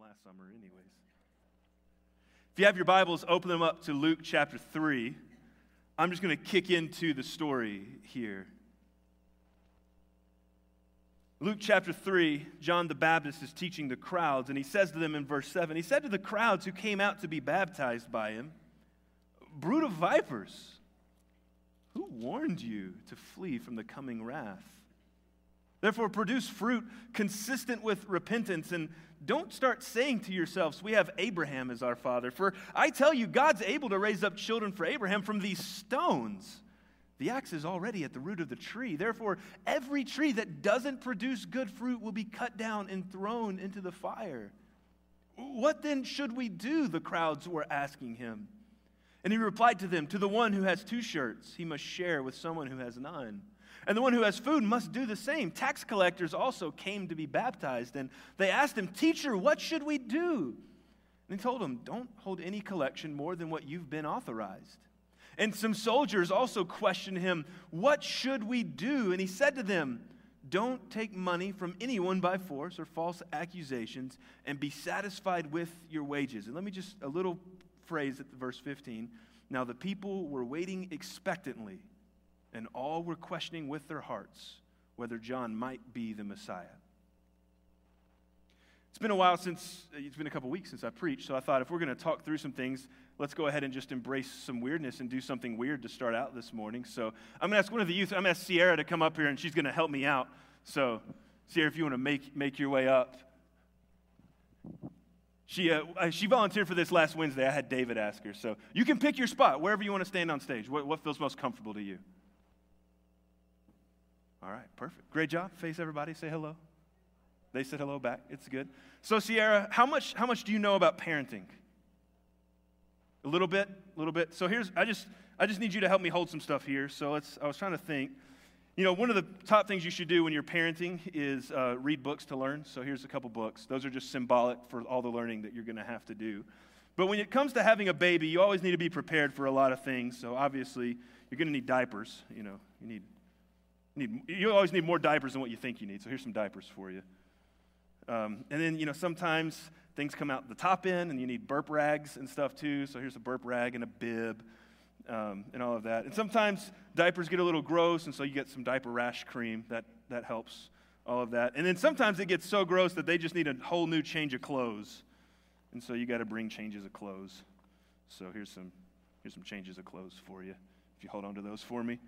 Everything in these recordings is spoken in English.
last summer, anyways. If you have your Bibles, open them up to Luke chapter 3. I'm just going to kick into the story here. Luke chapter 3, John the Baptist is teaching the crowds, and he says to them in verse 7 He said to the crowds who came out to be baptized by him, Brood of vipers, who warned you to flee from the coming wrath? Therefore, produce fruit consistent with repentance, and don't start saying to yourselves, We have Abraham as our father. For I tell you, God's able to raise up children for Abraham from these stones. The axe is already at the root of the tree. Therefore, every tree that doesn't produce good fruit will be cut down and thrown into the fire. What then should we do? The crowds were asking him. And he replied to them, To the one who has two shirts, he must share with someone who has none. And the one who has food must do the same. Tax collectors also came to be baptized, and they asked him, Teacher, what should we do? And he told them, Don't hold any collection more than what you've been authorized. And some soldiers also questioned him, What should we do? And he said to them, Don't take money from anyone by force or false accusations, and be satisfied with your wages. And let me just, a little phrase at verse 15. Now the people were waiting expectantly, and all were questioning with their hearts whether John might be the Messiah. It's been a while since, it's been a couple weeks since I preached, so I thought if we're going to talk through some things, let's go ahead and just embrace some weirdness and do something weird to start out this morning. So I'm going to ask one of the youth, I'm going to ask Sierra to come up here and she's going to help me out. So, Sierra, if you want to make, make your way up. She, uh, she volunteered for this last Wednesday. I had David ask her. So you can pick your spot wherever you want to stand on stage. What, what feels most comfortable to you? All right, perfect. Great job. Face everybody. Say hello. They said hello back. It's good. So, Sierra, how much, how much do you know about parenting? A little bit, a little bit. So here's, I just, I just need you to help me hold some stuff here. So let's, I was trying to think. You know, one of the top things you should do when you're parenting is uh, read books to learn. So here's a couple books. Those are just symbolic for all the learning that you're going to have to do. But when it comes to having a baby, you always need to be prepared for a lot of things. So obviously, you're going to need diapers. You know, you need, need, you always need more diapers than what you think you need. So here's some diapers for you. Um, and then, you know, sometimes things come out the top end and you need burp rags and stuff too. So here's a burp rag and a bib um, and all of that. And sometimes diapers get a little gross, and so you get some diaper rash cream. That, that helps all of that. And then sometimes it gets so gross that they just need a whole new change of clothes. And so you got to bring changes of clothes. So here's some, here's some changes of clothes for you, if you hold on to those for me.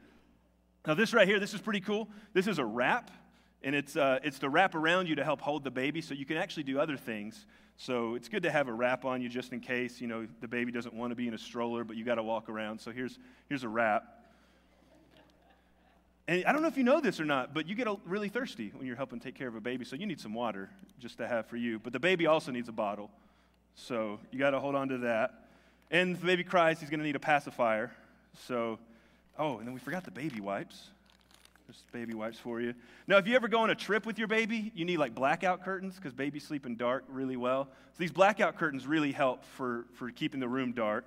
Now, this right here, this is pretty cool. This is a wrap, and it's, uh, it's to wrap around you to help hold the baby so you can actually do other things. So it's good to have a wrap on you just in case, you know, the baby doesn't want to be in a stroller, but you got to walk around. So here's, here's a wrap. And I don't know if you know this or not, but you get really thirsty when you're helping take care of a baby, so you need some water just to have for you. But the baby also needs a bottle, so you got to hold on to that. And if the baby cries, he's going to need a pacifier. So, oh, and then we forgot the baby wipes. There's baby wipes for you. Now, if you ever go on a trip with your baby, you need like blackout curtains because babies sleep in dark really well. So these blackout curtains really help for, for keeping the room dark.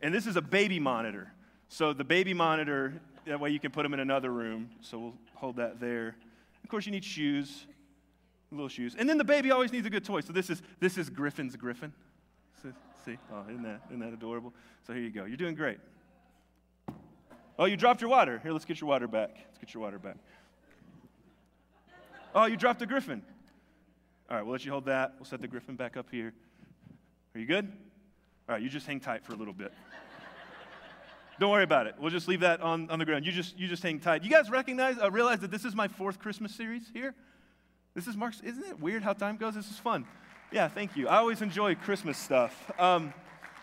And this is a baby monitor. So the baby monitor, that way you can put them in another room. So we'll hold that there. Of course, you need shoes, little shoes. And then the baby always needs a good toy. So this is, this is Griffin's Griffin. See? Oh, isn't that, isn't that adorable? So here you go. You're doing great. Oh, you dropped your water. Here, let's get your water back. Let's get your water back. Oh, you dropped the griffin. All right, we'll let you hold that. We'll set the griffin back up here. Are you good? All right, you just hang tight for a little bit. Don't worry about it. We'll just leave that on, on the ground. You just, you just hang tight. You guys recognize, uh, realize that this is my fourth Christmas series here? This is Mark's. Isn't it weird how time goes? This is fun. Yeah, thank you. I always enjoy Christmas stuff. Um,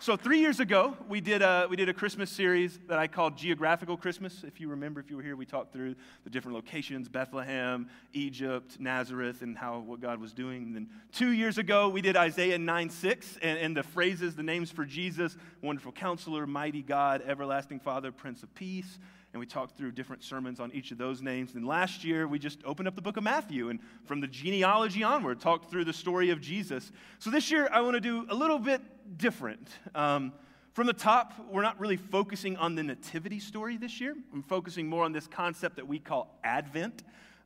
so three years ago, we did, a, we did a Christmas series that I called Geographical Christmas. If you remember, if you were here, we talked through the different locations, Bethlehem, Egypt, Nazareth, and how what God was doing. And then two years ago, we did Isaiah 9, 6, and, and the phrases, the names for Jesus, Wonderful Counselor, Mighty God, Everlasting Father, Prince of Peace and we talked through different sermons on each of those names. And last year, we just opened up the book of Matthew and from the genealogy onward, talked through the story of Jesus. So this year, I want to do a little bit different. Um, from the top, we're not really focusing on the nativity story this year. I'm focusing more on this concept that we call Advent.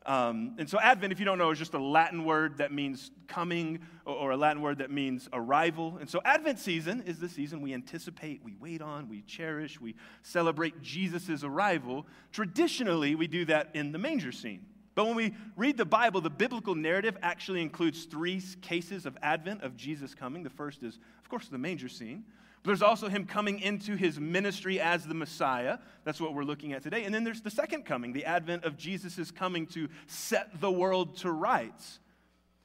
Um, and so, Advent, if you don't know, is just a Latin word that means coming or, or a Latin word that means arrival. And so, Advent season is the season we anticipate, we wait on, we cherish, we celebrate Jesus' arrival. Traditionally, we do that in the manger scene. But when we read the Bible, the biblical narrative actually includes three cases of Advent, of Jesus coming. The first is, of course, the manger scene. But there's also him coming into his ministry as the Messiah. That's what we're looking at today. And then there's the second coming, the advent of Jesus' coming to set the world to rights.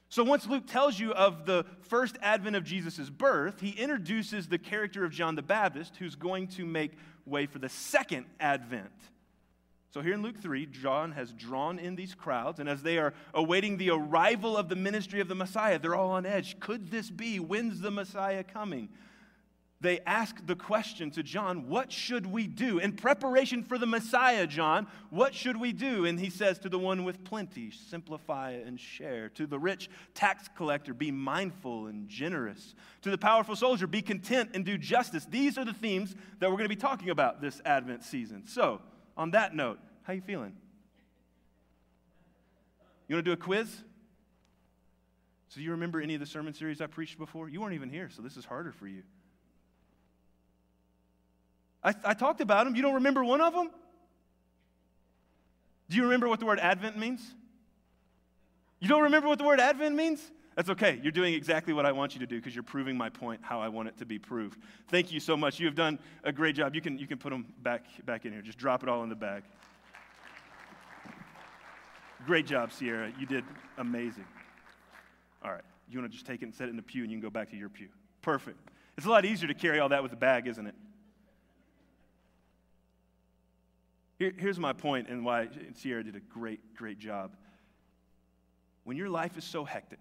So once Luke tells you of the first advent of Jesus' birth, he introduces the character of John the Baptist, who's going to make way for the second advent. So here in Luke 3, John has drawn in these crowds, and as they are awaiting the arrival of the ministry of the Messiah, they're all on edge. Could this be? When's the Messiah coming? They ask the question to John, What should we do? In preparation for the Messiah, John, what should we do? And he says to the one with plenty, Simplify and share. To the rich tax collector, Be mindful and generous. To the powerful soldier, Be content and do justice. These are the themes that we're going to be talking about this Advent season. So, on that note, how you feeling? You want to do a quiz? So, you remember any of the sermon series I preached before? You weren't even here, so this is harder for you. I, I talked about them. You don't remember one of them? Do you remember what the word Advent means? You don't remember what the word Advent means? That's okay. You're doing exactly what I want you to do because you're proving my point how I want it to be proved. Thank you so much. You have done a great job. You can, you can put them back, back in here. Just drop it all in the bag. Great job, Sierra. You did amazing. All right. You want to just take it and set it in the pew and you can go back to your pew. Perfect. It's a lot easier to carry all that with a bag, isn't it? Here, here's my point and why Sierra did a great, great job. When your life is so hectic,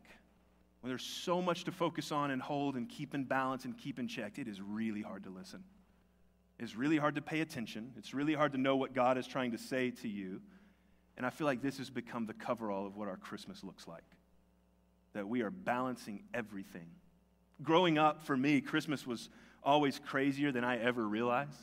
when there's so much to focus on and hold and keep in balance and keep in check, it is really hard to listen. It's really hard to pay attention. It's really hard to know what God is trying to say to you. And I feel like this has become the coverall of what our Christmas looks like. That we are balancing everything. Growing up, for me, Christmas was always crazier than I ever realized.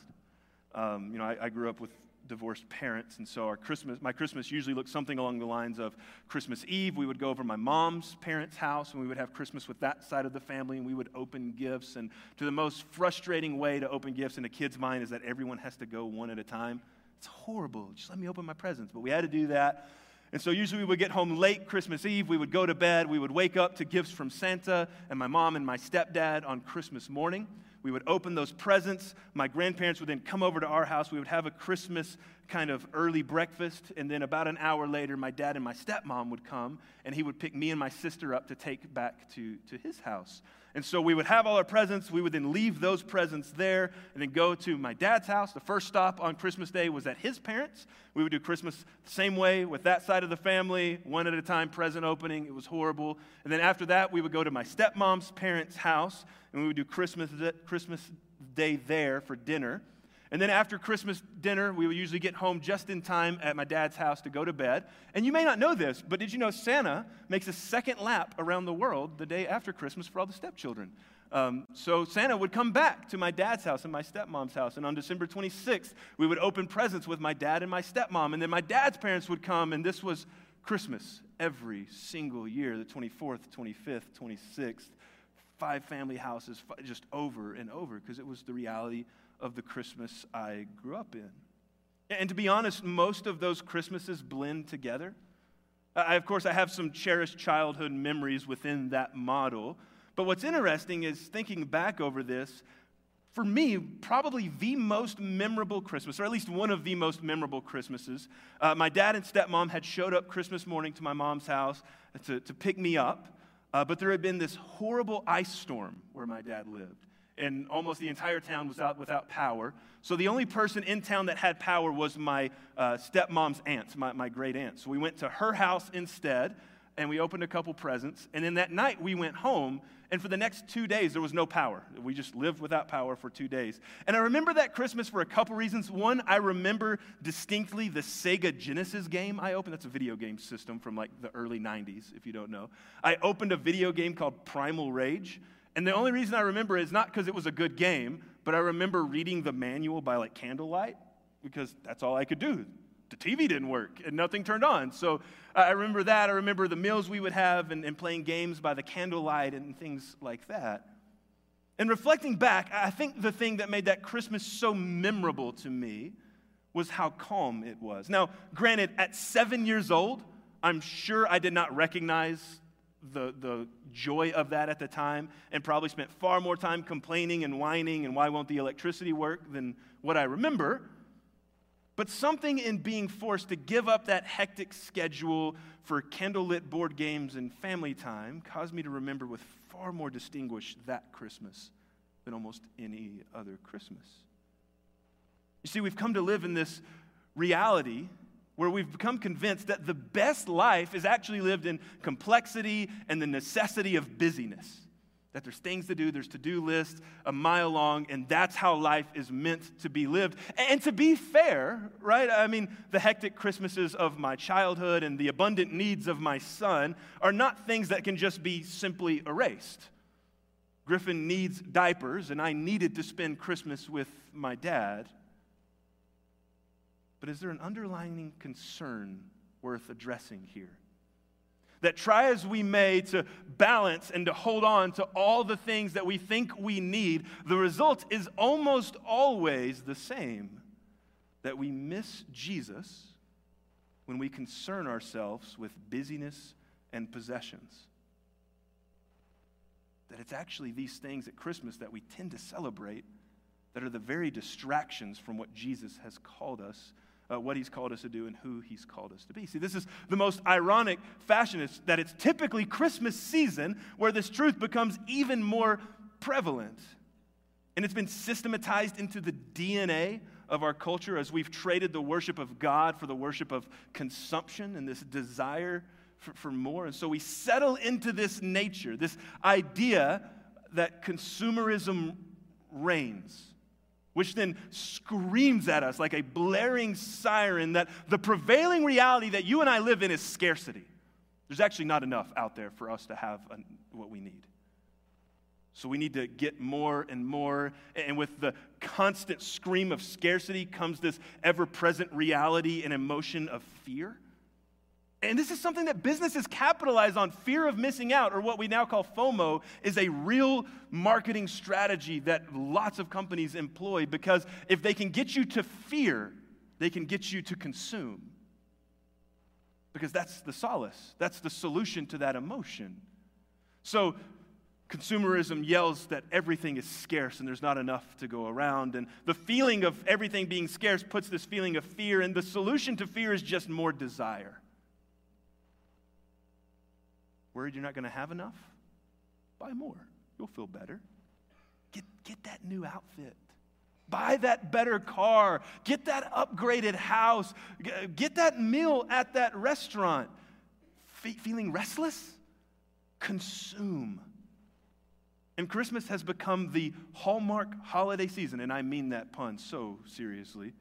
Um, you know, I, I, grew up with divorced parents, and so our Christmas, my Christmas usually looked something along the lines of Christmas Eve. We would go over my mom's parents' house, and we would have Christmas with that side of the family, and we would open gifts. And to the most frustrating way to open gifts in a kid's mind is that everyone has to go one at a time. It's horrible. Just let me open my presents. But we had to do that. And so usually we would get home late Christmas Eve. We would go to bed. We would wake up to gifts from Santa and my mom and my stepdad on Christmas morning. We would open those presents. My grandparents would then come over to our house. We would have a Christmas kind of early breakfast. And then about an hour later, my dad and my stepmom would come, and he would pick me and my sister up to take back to, to his house. And so we would have all our presents. We would then leave those presents there and then go to my dad's house. The first stop on Christmas Day was at his parents. We would do Christmas the same way with that side of the family, one at a time, present opening. It was horrible. And then after that, we would go to my stepmom's parents' house and we would do Christmas, Christmas Day there for dinner. And then after Christmas dinner, we would usually get home just in time at my dad's house to go to bed. And you may not know this, but did you know Santa makes a second lap around the world the day after Christmas for all the stepchildren? Um, so Santa would come back to my dad's house and my stepmom's house. And on December 26th, we would open presents with my dad and my stepmom. And then my dad's parents would come, and this was Christmas every single year the 24th, 25th, 26th, five family houses, just over and over, because it was the reality of the Christmas I grew up in. And to be honest, most of those Christmases blend together. I, of course, I have some cherished childhood memories within that model. But what's interesting is thinking back over this, for me, probably the most memorable Christmas, or at least one of the most memorable Christmases. Uh, my dad and stepmom had showed up Christmas morning to my mom's house to, to pick me up, uh, but there had been this horrible ice storm where my dad lived and almost the entire town was out without power. So the only person in town that had power was my uh, stepmom's aunt, my, my great aunt. So we went to her house instead, and we opened a couple presents. And then that night we went home, and for the next two days there was no power. We just lived without power for two days. And I remember that Christmas for a couple reasons. One, I remember distinctly the Sega Genesis game I opened. That's a video game system from like the early 90s, if you don't know. I opened a video game called Primal Rage. And the only reason I remember is not because it was a good game, but I remember reading the manual by like candlelight because that's all I could do. the TV didn't work and nothing turned on. So I remember that. I remember the meals we would have and, and playing games by the candlelight and things like that. And reflecting back, I think the thing that made that Christmas so memorable to me was how calm it was. Now, granted, at seven years old, I'm sure I did not recognize the, the joy of that at the time and probably spent far more time complaining and whining and why won't the electricity work than what I remember. But something in being forced to give up that hectic schedule for candlelit board games and family time caused me to remember with far more distinguished that Christmas than almost any other Christmas. You see, we've come to live in this reality where we've become convinced that the best life is actually lived in complexity and the necessity of busyness. That there's things to do, there's to do lists a mile long, and that's how life is meant to be lived. And to be fair, right? I mean, the hectic Christmases of my childhood and the abundant needs of my son are not things that can just be simply erased. Griffin needs diapers, and I needed to spend Christmas with my dad. But is there an underlying concern worth addressing here? That try as we may to balance and to hold on to all the things that we think we need, the result is almost always the same that we miss Jesus when we concern ourselves with busyness and possessions. That it's actually these things at Christmas that we tend to celebrate that are the very distractions from what Jesus has called us uh, what he's called us to do and who he's called us to be. See, this is the most ironic fashion is that it's typically Christmas season where this truth becomes even more prevalent. And it's been systematized into the DNA of our culture as we've traded the worship of God for the worship of consumption and this desire for, for more. And so we settle into this nature, this idea that consumerism reigns which then screams at us like a blaring siren that the prevailing reality that you and I live in is scarcity. There's actually not enough out there for us to have what we need. So we need to get more and more. And with the constant scream of scarcity comes this ever present reality and emotion of fear. And this is something that businesses capitalize on. Fear of missing out, or what we now call FOMO, is a real marketing strategy that lots of companies employ because if they can get you to fear, they can get you to consume. Because that's the solace, that's the solution to that emotion. So, consumerism yells that everything is scarce and there's not enough to go around. And the feeling of everything being scarce puts this feeling of fear, and the solution to fear is just more desire. Worried you're not going to have enough? Buy more. You'll feel better. Get, get that new outfit. Buy that better car. Get that upgraded house. Get that meal at that restaurant. Fe- feeling restless? Consume. And Christmas has become the hallmark holiday season, and I mean that pun so seriously.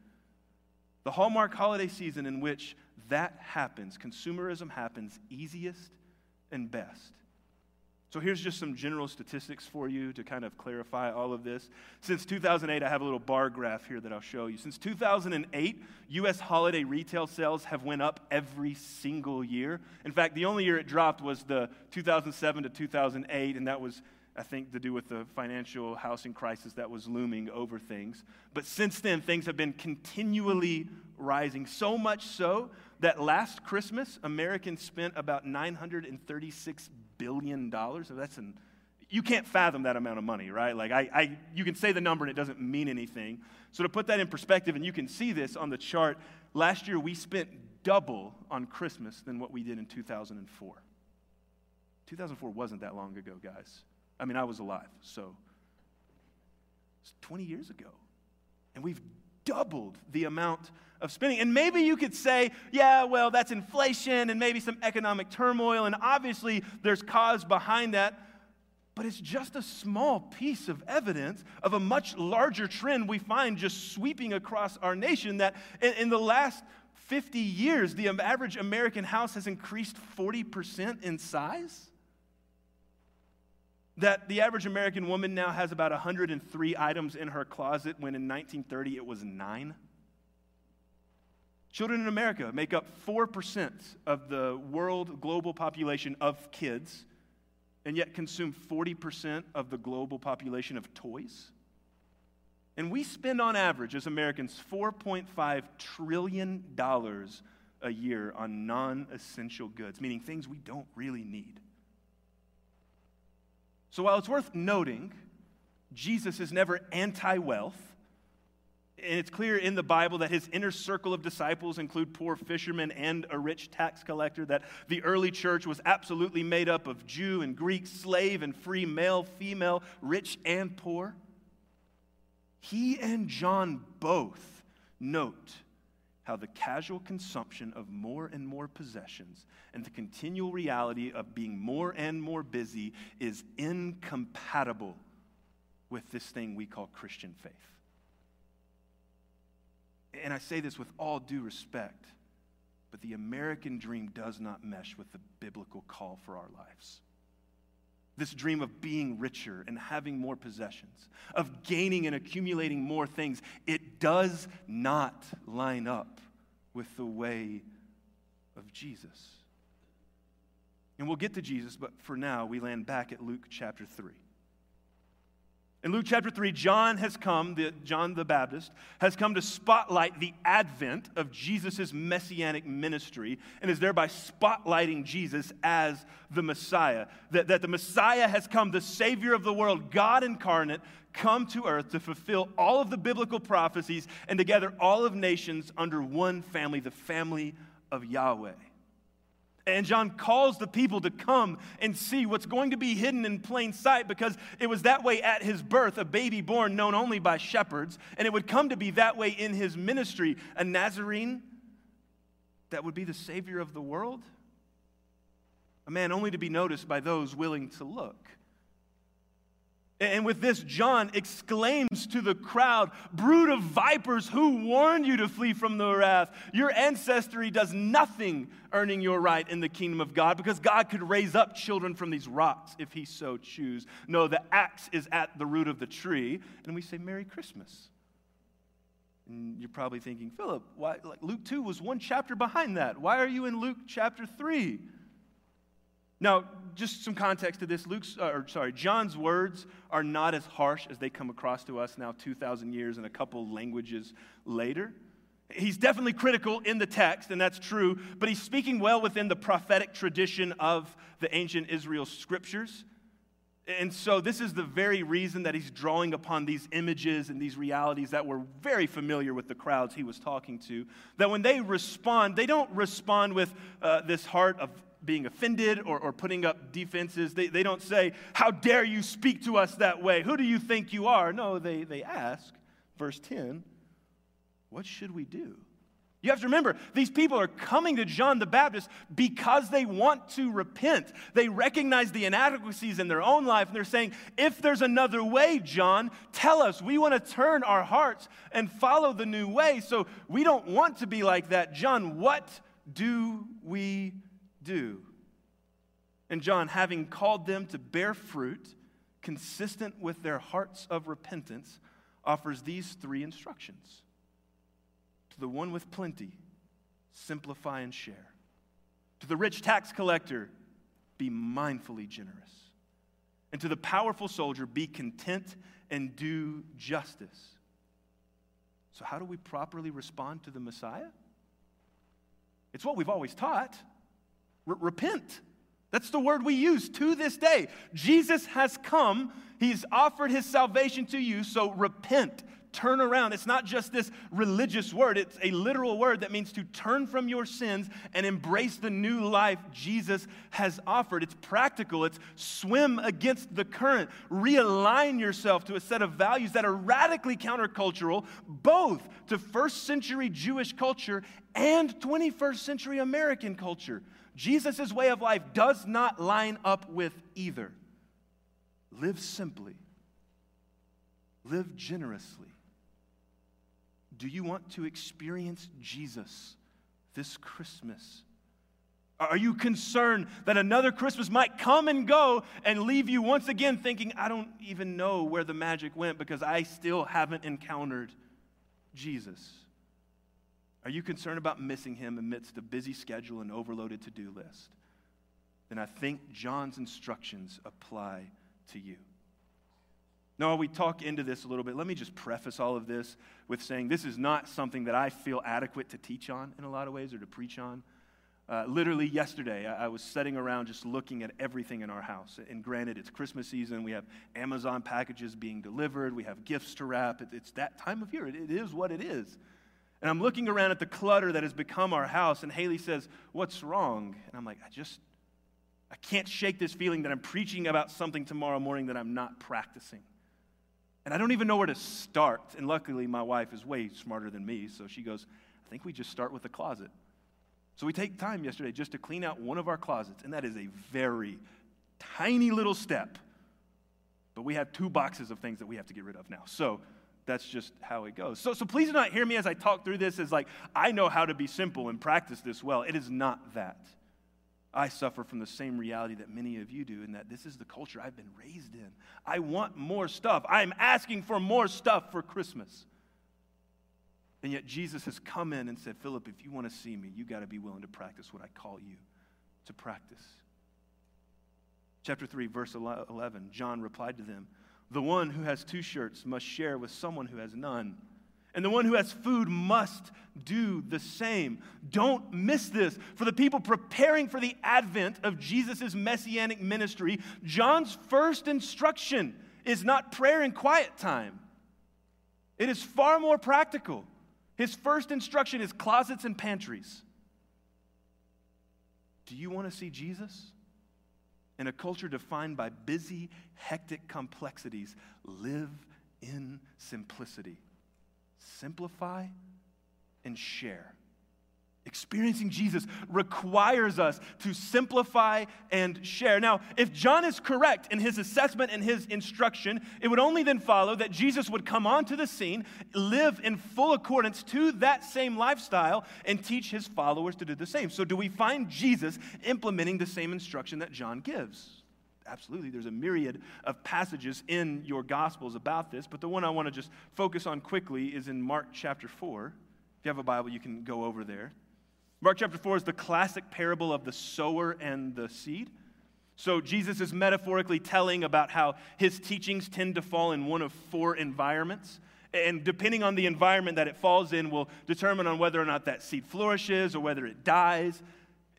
The hallmark holiday season in which that happens, consumerism happens easiest and best. So here's just some general statistics for you to kind of clarify all of this. Since 2008, I have a little bar graph here that I'll show you. Since 2008, US holiday retail sales have went up every single year. In fact, the only year it dropped was the 2007 to 2008 and that was I think to do with the financial housing crisis that was looming over things. But since then, things have been continually rising, so much so that last Christmas, Americans spent about $936 billion. That's an, you can't fathom that amount of money, right? Like, I, I, you can say the number and it doesn't mean anything. So, to put that in perspective, and you can see this on the chart, last year we spent double on Christmas than what we did in 2004. 2004 wasn't that long ago, guys. I mean, I was alive, so it's 20 years ago. And we've doubled the amount of spending. And maybe you could say, yeah, well, that's inflation and maybe some economic turmoil, and obviously there's cause behind that. But it's just a small piece of evidence of a much larger trend we find just sweeping across our nation that in, in the last 50 years, the average American house has increased 40% in size that the average American woman now has about 103 items in her closet when in 1930 it was nine. Children in America make up 4% of the world global population of kids, and yet consume 40% of the global population of toys. And we spend on average as Americans $4.5 trillion a year on non essential goods, meaning things we don't really need. So while it's worth noting, Jesus is never anti wealth. And it's clear in the Bible that his inner circle of disciples include poor fishermen and a rich tax collector, that the early church was absolutely made up of Jew and Greek, slave and free, male, female, rich and poor. He and John both note how the casual consumption of more and more possessions and the continual reality of being more and more busy is incompatible with this thing we call Christian faith and I say this with all due respect, but the American dream does not mesh with the biblical call for our lives. This dream of being richer and having more possessions, of gaining and accumulating more things, it does not line up with the way of Jesus. And we'll get to Jesus, but for now, we land back at Luke chapter 3. In Luke chapter 3, John has come, the, John the Baptist, has come to spotlight the advent of Jesus' messianic ministry and is thereby spotlighting Jesus as the Messiah. That, that the Messiah has come, the Savior of the world, God incarnate, come to earth to fulfill all of the biblical prophecies and to gather all of nations under one family, the family of Yahweh. And John calls the people to come and see what's going to be hidden in plain sight because it was that way at his birth, a baby born known only by shepherds. And it would come to be that way in his ministry, a Nazarene that would be the Savior of the world, a man only to be noticed by those willing to look. And with this, John exclaims to the crowd, Brood of vipers, who warned you to flee from the wrath? Your ancestry does nothing earning your right in the kingdom of God because God could raise up children from these rocks if he so choose. No, the axe is at the root of the tree. And we say, Merry Christmas. And you're probably thinking, Philip, why, like Luke 2 was one chapter behind that. Why are you in Luke chapter 3? Now, just some context to this. Luke's, uh, or sorry, John's words are not as harsh as they come across to us now 2,000 years and a couple languages later. He's definitely critical in the text, and that's true, but he's speaking well within the prophetic tradition of the ancient Israel scriptures. And so, this is the very reason that he's drawing upon these images and these realities that were very familiar with the crowds he was talking to. That when they respond, they don't respond with uh, this heart of being offended or, or putting up defenses. They, they don't say, How dare you speak to us that way? Who do you think you are? No, they, they ask, verse 10, What should we do? You have to remember, these people are coming to John the Baptist because they want to repent. They recognize the inadequacies in their own life, and they're saying, If there's another way, John, tell us. We want to turn our hearts and follow the new way. So we don't want to be like that. John, what do we do. And John, having called them to bear fruit consistent with their hearts of repentance, offers these three instructions. To the one with plenty, simplify and share. To the rich tax collector, be mindfully generous. And to the powerful soldier, be content and do justice. So, how do we properly respond to the Messiah? It's what we've always taught repent. That's the word we use to this day. Jesus has come, He's offered His salvation to you, so repent. Turn around. It's not just this religious word, it's a literal word that means to turn from your sins and embrace the new life Jesus has offered. It's practical, it's swim against the current, realign yourself to a set of values that are radically countercultural, both to first century Jewish culture and 21st century American culture. Jesus' way of life does not line up with either. Live simply, live generously. Do you want to experience Jesus this Christmas? Are you concerned that another Christmas might come and go and leave you once again thinking, I don't even know where the magic went because I still haven't encountered Jesus? Are you concerned about missing him amidst a busy schedule and overloaded to do list? Then I think John's instructions apply to you. Now, we talk into this a little bit, let me just preface all of this with saying this is not something that I feel adequate to teach on in a lot of ways or to preach on. Uh, literally yesterday, I, I, was sitting around just looking at everything in our house. And granted, it's Christmas season. We have Amazon packages being delivered. We have gifts to wrap. It, it's that time of year. It, it is what it is. And I'm looking around at the clutter that has become our house. And Haley says, What's wrong? And I'm like, I just, I can't shake this feeling that I'm preaching about something tomorrow morning that I'm not practicing. And I don't even know where to start. And luckily, my wife is way smarter than me. So she goes, I think we just start with the closet. So we take time yesterday just to clean out one of our closets, and that is a very tiny little step. But we have two boxes of things that we have to get rid of now. So that's just how it goes. So, so please do not hear me as I talk through this as like, I know how to be simple and practice this well. It is not that. I suffer from the same reality that many of you do, in that this is the culture I've been raised in. I want more stuff. I'm asking for more stuff for Christmas. And yet Jesus has come in and said, Philip, if you want to see me, you got to be willing to practice what I call you to practice. Chapter 3, verse 11, John replied to them, The one who has two shirts must share with someone who has none. And the one who has food must do the same. Don't miss this. For the people preparing for the advent of Jesus' messianic ministry, John's first instruction is not prayer and quiet time, it is far more practical. His first instruction is closets and pantries. Do you want to see Jesus? In a culture defined by busy, hectic complexities, live in simplicity. Simplify and share. Experiencing Jesus requires us to simplify and share. Now, if John is correct in his assessment and his instruction, it would only then follow that Jesus would come onto the scene, live in full accordance to that same lifestyle, and teach his followers to do the same. So, do we find Jesus implementing the same instruction that John gives? Absolutely. There's a myriad of passages in your Gospels about this, but the one I want to just focus on quickly is in Mark chapter 4. If you have a Bible, you can go over there. Mark chapter 4 is the classic parable of the sower and the seed. So Jesus is metaphorically telling about how his teachings tend to fall in one of four environments. And depending on the environment that it falls in, will determine on whether or not that seed flourishes or whether it dies.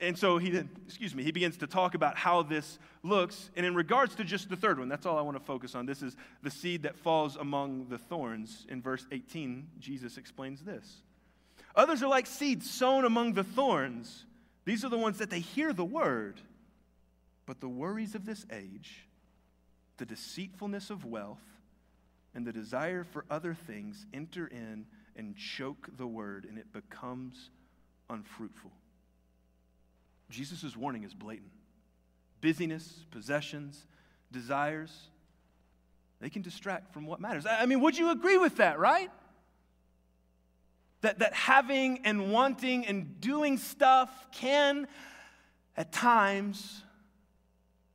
And so he, then, excuse me, he begins to talk about how this looks. And in regards to just the third one, that's all I want to focus on. This is the seed that falls among the thorns. In verse 18, Jesus explains this. Others are like seeds sown among the thorns. These are the ones that they hear the word, but the worries of this age, the deceitfulness of wealth, and the desire for other things enter in and choke the word, and it becomes unfruitful. Jesus' warning is blatant. Busyness, possessions, desires, they can distract from what matters. I mean, would you agree with that, right? That, that having and wanting and doing stuff can, at times,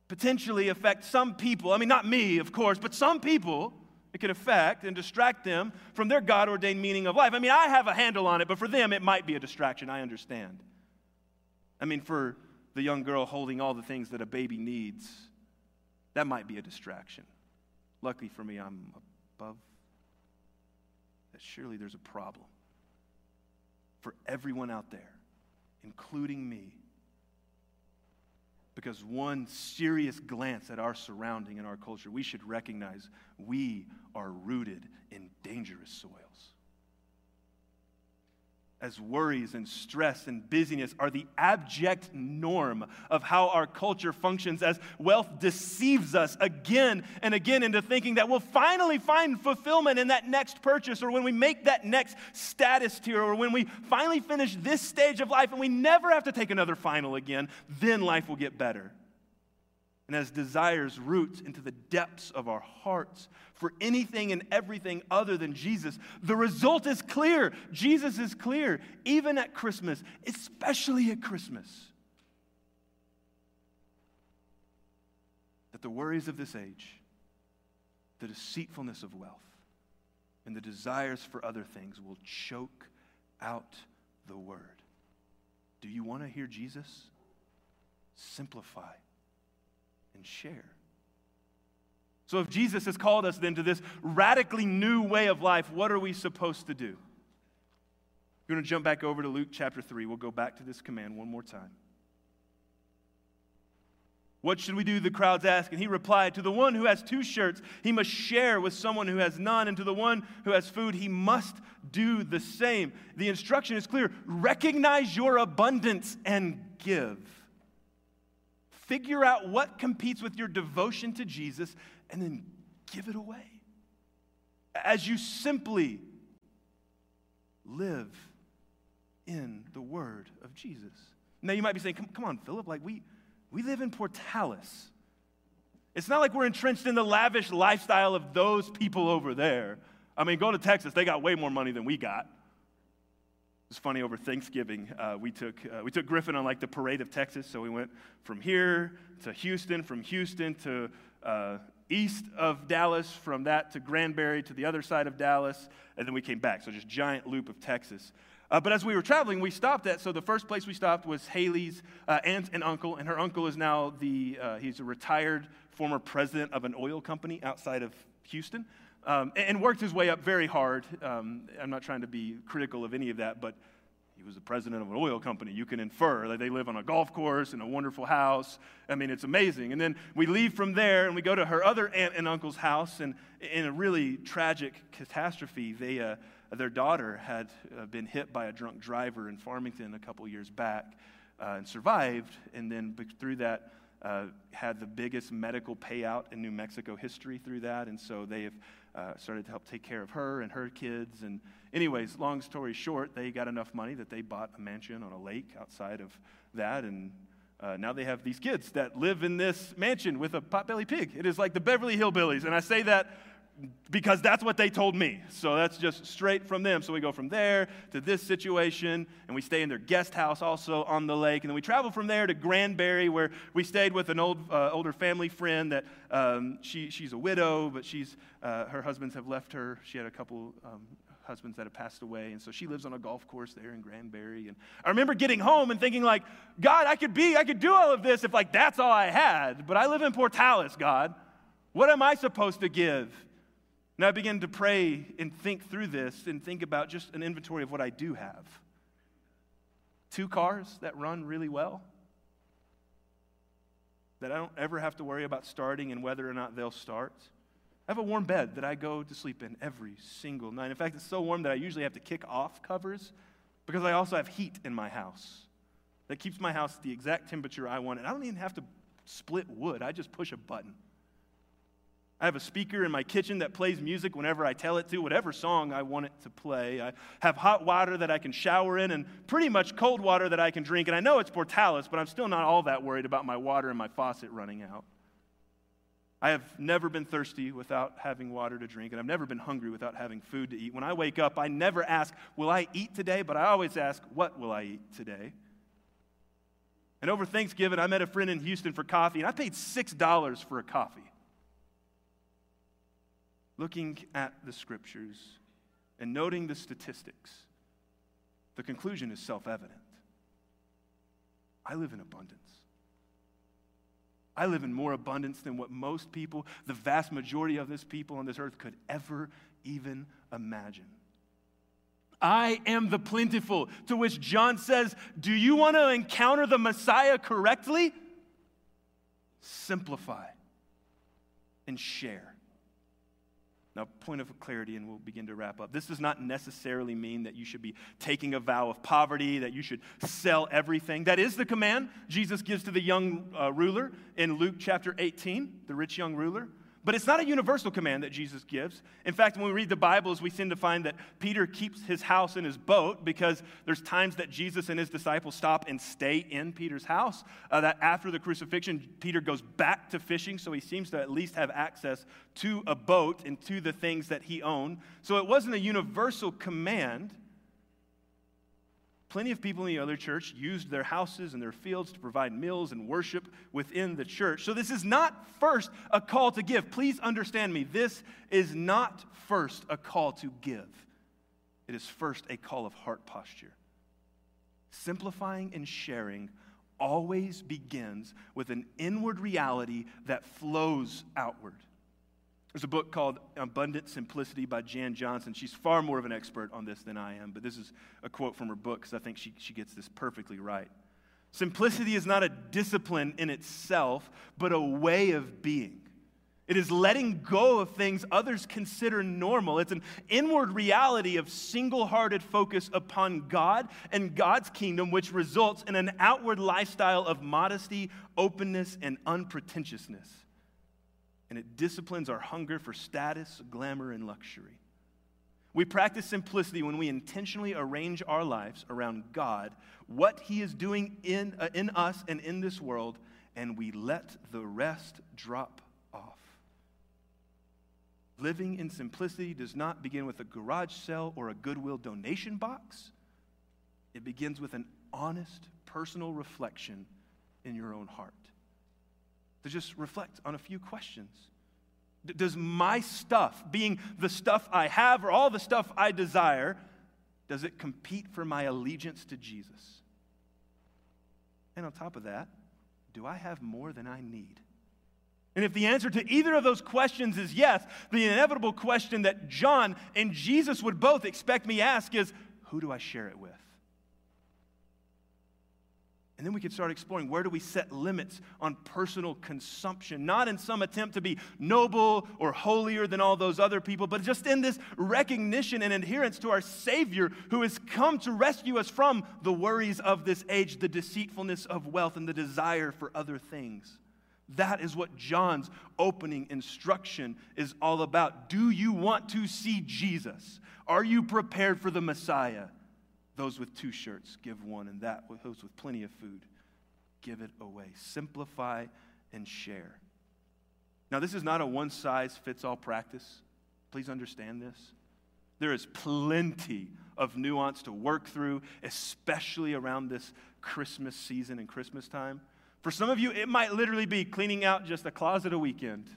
potentially affect some people. I mean, not me, of course, but some people it can affect and distract them from their God ordained meaning of life. I mean, I have a handle on it, but for them, it might be a distraction. I understand. I mean, for the young girl holding all the things that a baby needs, that might be a distraction. Luckily for me, I'm above that. Surely there's a problem for everyone out there, including me. Because one serious glance at our surrounding and our culture, we should recognize we are rooted in dangerous soils as worries and stress and busyness are the abject norm of how our culture functions, as wealth deceives us again and again into thinking that we'll finally find fulfillment in that next purchase, or when we make that next status tier, or when we finally finish this stage of life and we never have to take another final again, then life will get better and as desires roots into the depths of our hearts for anything and everything other than Jesus, the result is clear. Jesus is clear, even at Christmas, especially at Christmas. That the worries of this age, the deceitfulness of wealth, and the desires for other things will choke out the Word. Do you want to hear Jesus? Simplify and share. So, if Jesus has called us then to this radically new way of life, what are we supposed to do? We're going to jump back over to Luke chapter 3. We'll go back to this command one more time. What should we do? The crowds asked. And he replied, To the one who has two shirts, he must share with someone who has none. And to the one who has food, he must do the same. The instruction is clear recognize your abundance and give. Figure out what competes with your devotion to Jesus and then give it away. As you simply live in the word of Jesus. Now you might be saying, come, come on, Philip, like we we live in Portales. It's not like we're entrenched in the lavish lifestyle of those people over there. I mean, go to Texas, they got way more money than we got. It's funny over Thanksgiving, uh, we, took, uh, we took Griffin on like the parade of Texas. So we went from here to Houston, from Houston to uh, east of Dallas, from that to Granbury to the other side of Dallas, and then we came back. So just giant loop of Texas. Uh, but as we were traveling, we stopped at, so the first place we stopped was Haley's uh, aunt and uncle, and her uncle is now the, uh, he's a retired former president of an oil company outside of Houston, um, and, worked his way up very hard. Um, I'm not trying to be critical of any of that, but he was the president of an oil company. You can infer that they live on a golf course in a wonderful house. I mean, it's amazing. And then we leave from there and we go to her other aunt and uncle's house, and in a really tragic catastrophe, they, uh, their daughter had uh, been hit by a drunk driver in Farmington a couple years back uh, and survived, and then through that, uh, had the biggest medical payout in New Mexico history through that. And so they have uh, started to help take care of her and her kids. And, anyways, long story short, they got enough money that they bought a mansion on a lake outside of that. And uh, now they have these kids that live in this mansion with a potbelly pig. It is like the Beverly Hillbillies. And I say that because that's what they told me. So that's just straight from them. So we go from there to this situation, and we stay in their guest house also on the lake. And then we travel from there to Granbury, where we stayed with an old, uh, older family friend that um, she, she's a widow, but she's, uh, her husbands have left her. She had a couple um, husbands that have passed away, and so she lives on a golf course there in Granbury. And I remember getting home and thinking, like, God, I could be, I could do all of this if, like, that's all I had. But I live in Portales, God. What am I supposed to give? And I began to pray and think through this and think about just an inventory of what I do have. Two cars that run really well, that I don't ever have to worry about starting and whether or not they'll start. I have a warm bed that I go to sleep in every single night. In fact, it's so warm that I usually have to kick off covers because I also have heat in my house that keeps my house at the exact temperature I want. And I don't even have to split wood, I just push a button. I have a speaker in my kitchen that plays music whenever I tell it to, whatever song I want it to play. I have hot water that I can shower in and pretty much cold water that I can drink. And I know it's Portales, but I'm still not all that worried about my water and my faucet running out. I have never been thirsty without having water to drink, and I've never been hungry without having food to eat. When I wake up, I never ask, Will I eat today? But I always ask, What will I eat today? And over Thanksgiving, I met a friend in Houston for coffee, and I paid $6 for a coffee looking at the scriptures and noting the statistics, the conclusion is self evident. I live in abundance. I live in more abundance than what most people, the vast majority of this people on this earth, could ever even imagine. I am the plentiful, to which John says, Do you want to encounter the Messiah correctly? Simplify and share. Now, point of clarity, and we'll begin to wrap up. This does not necessarily mean that you should be taking a vow of poverty, that you should sell everything. That is the command Jesus gives to the young uh, ruler in Luke chapter 18, the rich young ruler. But it's not a universal command that Jesus gives. In fact, when we read the Bibles, we seem to find that Peter keeps his house in his boat because there's times that Jesus and his disciples stop and stay in Peter's house. Uh, that after the crucifixion, Peter goes back to fishing, so he seems to at least have access to a boat and to the things that he owned. So it wasn't a universal command. Plenty of people in the other church used their houses and their fields to provide meals and worship within the church. So, this is not first a call to give. Please understand me. This is not first a call to give, it is first a call of heart posture. Simplifying and sharing always begins with an inward reality that flows outward. There's a book called Abundant Simplicity by Jan Johnson. She's far more of an expert on this than I am, but this is a quote from her book because I think she, she gets this perfectly right. Simplicity is not a discipline in itself, but a way of being. It is letting go of things others consider normal. It's an inward reality of single hearted focus upon God and God's kingdom, which results in an outward lifestyle of modesty, openness, and unpretentiousness. And it disciplines our hunger for status, glamour, and luxury. We practice simplicity when we intentionally arrange our lives around God, what He is doing in, uh, in us and in this world, and we let the rest drop off. Living in simplicity does not begin with a garage sale or a Goodwill donation box. It begins with an honest, personal reflection in your own heart. To just reflect on a few questions. D- does my stuff, being the stuff I have or all the stuff I desire, does it compete for my allegiance to Jesus? And on top of that, do I have more than I need? And if the answer to either of those questions is yes, the inevitable question that John and Jesus would both expect me ask is who do I share it with? And then we can start exploring where do we set limits on personal consumption, not in some attempt to be noble or holier than all those other people, but just in this recognition and adherence to our Savior who has come to rescue us from the worries of this age, the deceitfulness of wealth, and the desire for other things. That is what John's opening instruction is all about. Do you want to see Jesus? Are you prepared for the Messiah? Those with two shirts, give one, and that those with plenty of food, give it away. Simplify and share. Now, this is not a one size fits all practice. Please understand this. There is plenty of nuance to work through, especially around this Christmas season and Christmas time. For some of you, it might literally be cleaning out just a closet a weekend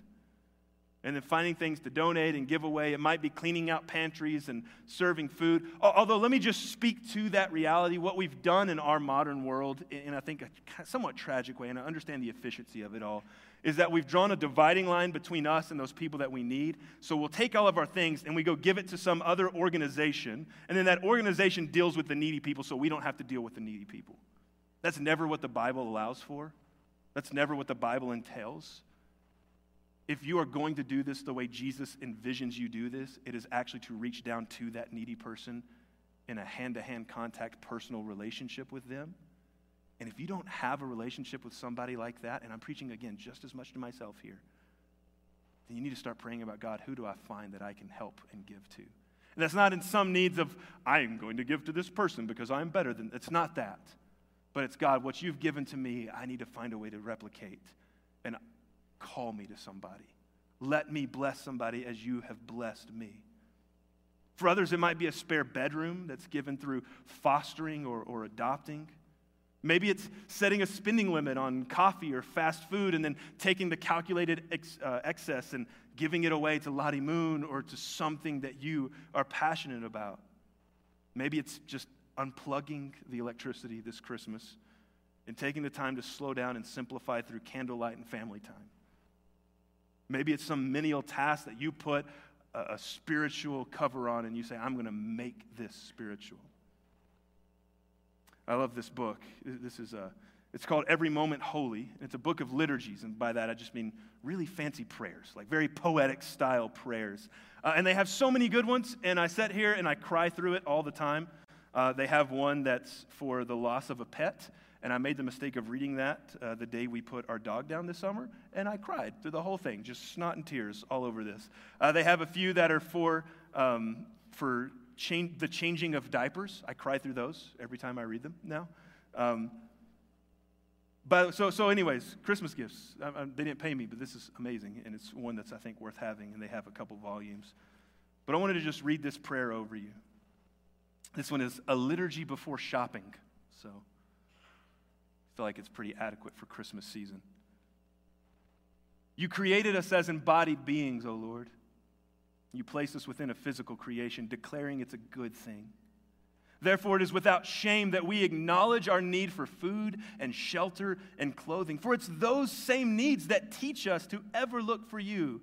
and then finding things to donate and give away. It might be cleaning out pantries and serving food. Although, let me just speak to that reality. What we've done in our modern world, in I think a somewhat tragic way, and I understand the efficiency of it all, is that we've drawn a dividing line between us and those people that we need. So we'll take all of our things and we go give it to some other organization, and then that organization deals with the needy people so we don't have to deal with the needy people. That's never what the Bible allows for. That's never what the Bible entails. If you are going to do this the way Jesus envisions you do this, it is actually to reach down to that needy person in a hand to hand contact personal relationship with them. And if you don't have a relationship with somebody like that, and I'm preaching again just as much to myself here, then you need to start praying about God, who do I find that I can help and give to? And that's not in some needs of, I am going to give to this person because I'm better than, it's not that. But it's God, what you've given to me, I need to find a way to replicate and call me to somebody. Let me bless somebody as you have blessed me. For others, it might be a spare bedroom that's given through fostering or, or adopting. Maybe it's setting a spending limit on coffee or fast food and then taking the calculated ex, uh, excess and giving it away to Lottie Moon or to something that you are passionate about. Maybe it's just unplugging the electricity this Christmas and taking the time to slow down and simplify through candlelight and family time. Maybe it's some menial task that you put a, a spiritual cover on and you say, I'm going to make this spiritual. I love this book. This is a, it's called Every Moment Holy. It's a book of liturgies, and by that I just mean really fancy prayers, like very poetic style prayers. Uh, and they have so many good ones, and I sit here and I cry through it all the time. Uh, they have one that's for the loss of a pet, and I made the mistake of reading that uh, the day we put our dog down this summer, and I cried through the whole thing, just snot and tears all over this. Uh, they have a few that are for, um, for change, the changing of diapers. I cry through those every time I read them now. Um, but so, so, anyways, Christmas gifts. I, I, they didn't pay me, but this is amazing, and it's one that's I think worth having. And they have a couple volumes. But I wanted to just read this prayer over you. This one is a liturgy before shopping. So feel like it's pretty adequate for Christmas season. You created us as embodied beings, O Lord. You placed us within a physical creation, declaring it's a good thing. Therefore, it is without shame that we acknowledge our need for food and shelter and clothing. For it's those same needs that teach us to ever look for you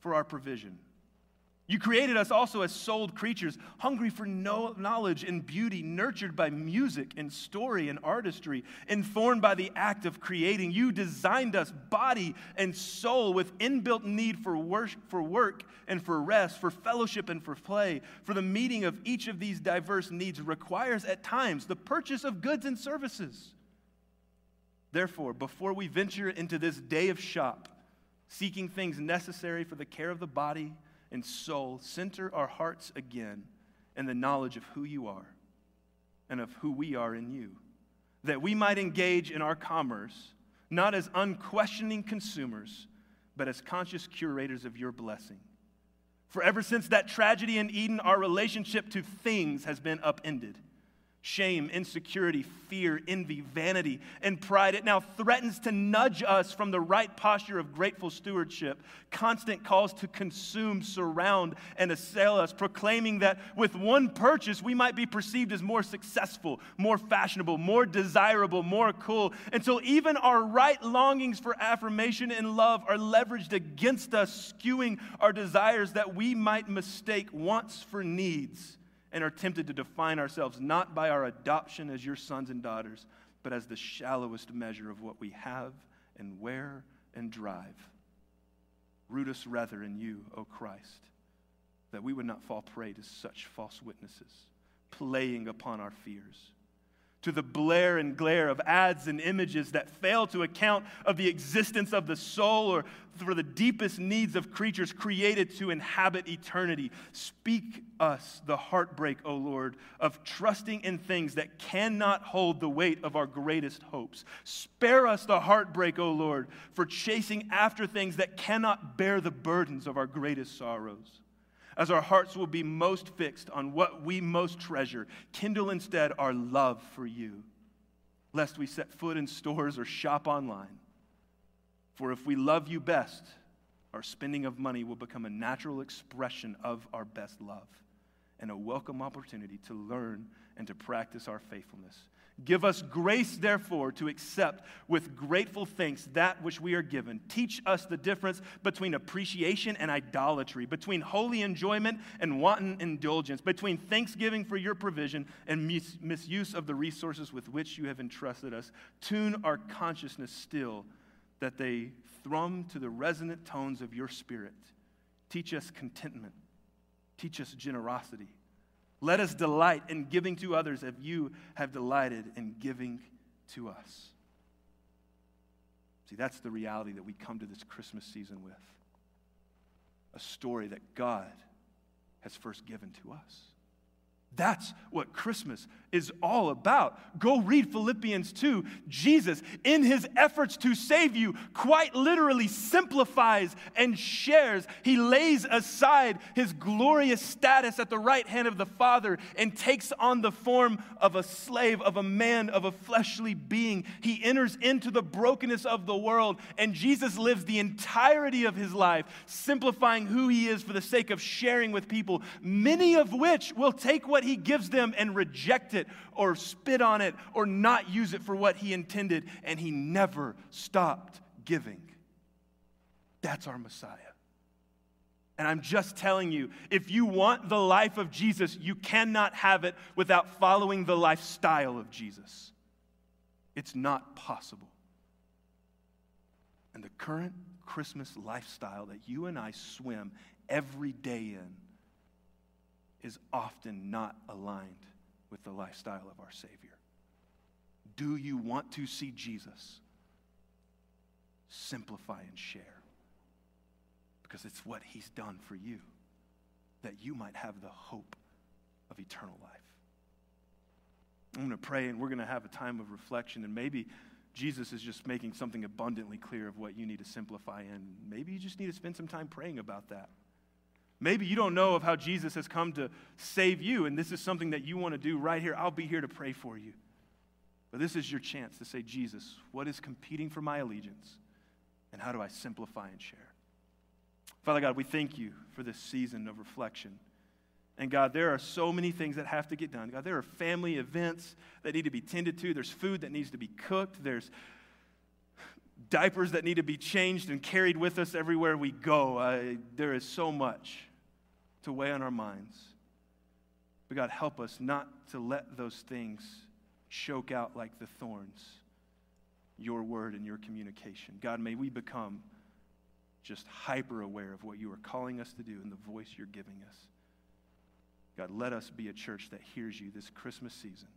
for our provision. You created us also as souled creatures, hungry for knowledge and beauty, nurtured by music and story and artistry, informed by the act of creating. You designed us body and soul with inbuilt need for work, for work and for rest, for fellowship and for play. For the meeting of each of these diverse needs requires at times the purchase of goods and services. Therefore, before we venture into this day of shop, seeking things necessary for the care of the body, and soul, center our hearts again in the knowledge of who you are and of who we are in you, that we might engage in our commerce not as unquestioning consumers, but as conscious curators of your blessing. For ever since that tragedy in Eden, our relationship to things has been upended shame, insecurity, fear, envy, vanity, and pride. It now threatens to nudge us from the right posture of grateful stewardship. Constant calls to consume surround and assail us, proclaiming that with one purchase, we might be perceived as more successful, more fashionable, more desirable, more cool, until even our right longings for affirmation and love are leveraged against us, skewing our desires that we might mistake wants for needs and are tempted to define ourselves not by our adoption as your sons and daughters, but as the shallowest measure of what we have and wear and drive. Root us rather in you, O Christ, that we would not fall prey to such false witnesses, playing upon our fears to the blare and glare of ads and images that fail to account of the existence of the soul or for the deepest needs of creatures created to inhabit eternity. Speak us the heartbreak, O Lord, of trusting in things that cannot hold the weight of our greatest hopes. Spare us the heartbreak, O Lord, for chasing after things that cannot bear the burdens of our greatest sorrows as our hearts will be most fixed on what we most treasure, kindle instead our love for you, lest we set foot in stores or shop online. For if we love you best, our spending of money will become a natural expression of our best love and a welcome opportunity to learn and to practice our faithfulness. Give us grace, therefore, to accept with grateful thanks that which we are given. Teach us the difference between appreciation and idolatry, between holy enjoyment and wanton indulgence, between thanksgiving for your provision and mis- misuse of the resources with which you have entrusted us. Tune our consciousness still that they thrum to the resonant tones of your spirit. Teach us contentment. Teach us generosity. Let us delight in giving to others as you have delighted in giving to us. See, that's the reality that we come to this Christmas season with a story that God has first given to us. That's what Christmas is all about. Go read Philippians 2. Jesus, in his efforts to save you, quite literally simplifies and shares. He lays aside his glorious status at the right hand of the Father and takes on the form of a slave, of a man, of a fleshly being. He enters into the brokenness of the world, and Jesus lives the entirety of his life, simplifying who he is for the sake of sharing with people, many of which will take what he gives them and reject it or spit on it or not use it for what he intended. And he never stopped giving. That's our Messiah. And I'm just telling you, if you want the life of Jesus, you cannot have it without following the lifestyle of Jesus. It's not possible. And the current Christmas lifestyle that you and I swim every day in is often not aligned with the lifestyle of our Savior. Do you want to see Jesus? Simplify and share. Because it's what He's done for you, that you might have the hope of eternal life. I'm going to pray and we're going to have a time of reflection, and maybe Jesus is just making something abundantly clear of what you need to simplify, and maybe you just need to spend some time praying about that. Maybe you don't know of how Jesus has come to save you, and this is something that you want to do right here. I'll be here to pray for you. But this is your chance to say, Jesus, what is competing for my allegiance? And how do I simplify and share? Father God, we thank you for this season of reflection. And God, there are so many things that have to get done. God, there are family events that need to be tended to. There's food that needs to be cooked. There's diapers that need to be changed and carried with us everywhere we go. Uh, there is so much to weigh on our minds. But God, help us not to let those things choke out like the thorns your word and your communication. God, may we become just hyper aware of what you are calling us to do and the voice you're giving us. God, let us be a church that hears you this Christmas season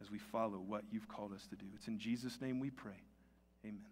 as we follow what you've called us to do. It's in Jesus' name we pray. Amen.